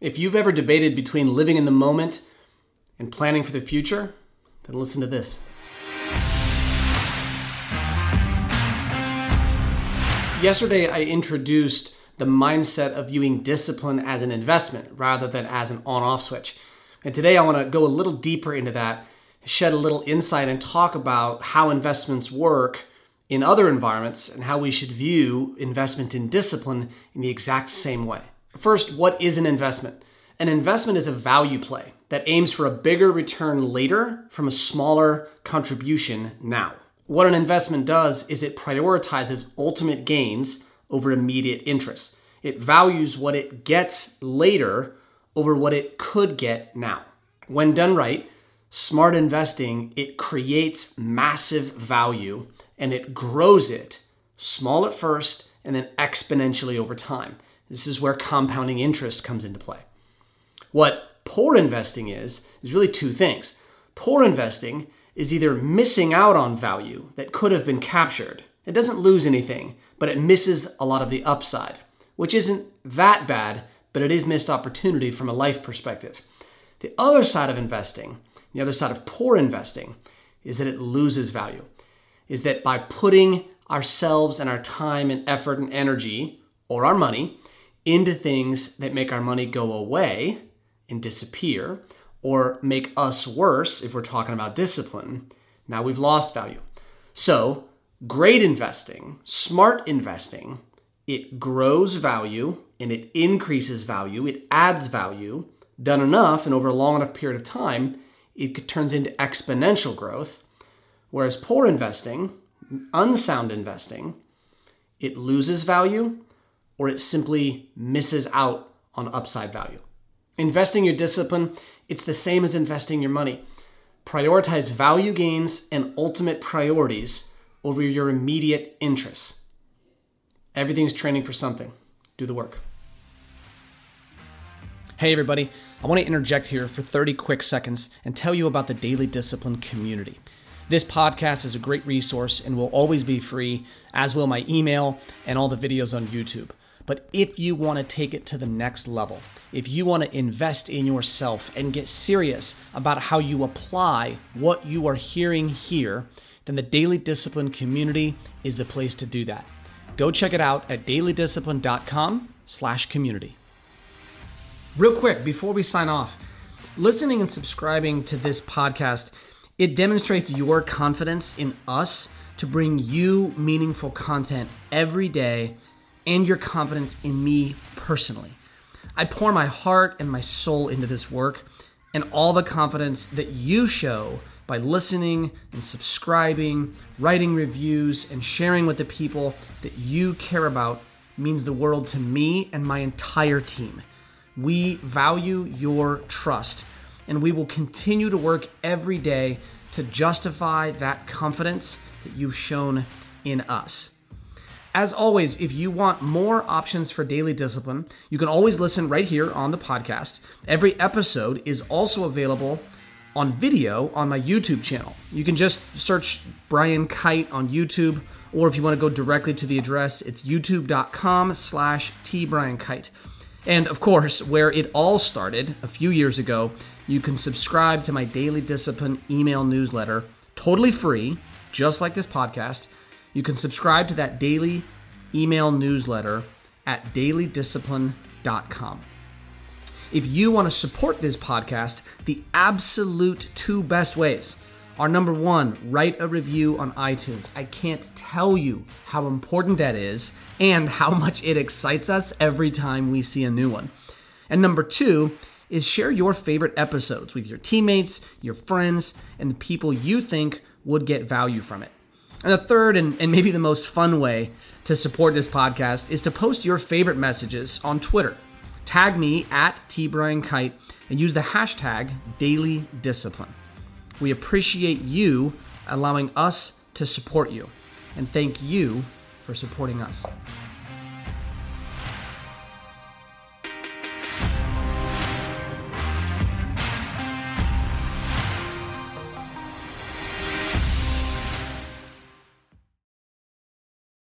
If you've ever debated between living in the moment and planning for the future, then listen to this. Yesterday, I introduced the mindset of viewing discipline as an investment rather than as an on off switch. And today, I want to go a little deeper into that, shed a little insight, and talk about how investments work in other environments and how we should view investment in discipline in the exact same way. First, what is an investment? An investment is a value play that aims for a bigger return later from a smaller contribution now. What an investment does is it prioritizes ultimate gains over immediate interest. It values what it gets later over what it could get now. When done right, smart investing, it creates massive value and it grows it small at first and then exponentially over time. This is where compounding interest comes into play. What poor investing is, is really two things. Poor investing is either missing out on value that could have been captured. It doesn't lose anything, but it misses a lot of the upside, which isn't that bad, but it is missed opportunity from a life perspective. The other side of investing, the other side of poor investing, is that it loses value. Is that by putting ourselves and our time and effort and energy or our money into things that make our money go away and disappear, or make us worse if we're talking about discipline, now we've lost value. So, great investing, smart investing, it grows value and it increases value, it adds value. Done enough and over a long enough period of time, it turns into exponential growth. Whereas poor investing, unsound investing, it loses value or it simply misses out on upside value. Investing your discipline, it's the same as investing your money. Prioritize value gains and ultimate priorities over your immediate interests. Everything's training for something. Do the work. Hey, everybody. I want to interject here for 30 quick seconds and tell you about the Daily Discipline community. This podcast is a great resource and will always be free, as will my email and all the videos on YouTube. But if you want to take it to the next level, if you want to invest in yourself and get serious about how you apply what you are hearing here, then the Daily Discipline community is the place to do that. Go check it out at dailydiscipline.com/community. Real quick before we sign off, listening and subscribing to this podcast, it demonstrates your confidence in us to bring you meaningful content every day and your confidence in me personally. I pour my heart and my soul into this work and all the confidence that you show by listening and subscribing, writing reviews, and sharing with the people that you care about means the world to me and my entire team. We value your trust, and we will continue to work every day to justify that confidence that you've shown in us. As always, if you want more options for daily discipline, you can always listen right here on the podcast. Every episode is also available on video on my YouTube channel. You can just search Brian Kight on YouTube, or if you want to go directly to the address, it's youtube.com slash tbriankight. And of course, where it all started a few years ago, you can subscribe to my Daily Discipline email newsletter, totally free, just like this podcast you can subscribe to that daily email newsletter at dailydiscipline.com. If you want to support this podcast, the absolute two best ways are number one, write a review on iTunes. I can't tell you how important that is and how much it excites us every time we see a new one. And number two is share your favorite episodes with your teammates, your friends, and the people you think would get value from it. And the third and, and maybe the most fun way to support this podcast is to post your favorite messages on Twitter. Tag me at tbriankight and use the hashtag daily discipline. We appreciate you allowing us to support you. And thank you for supporting us.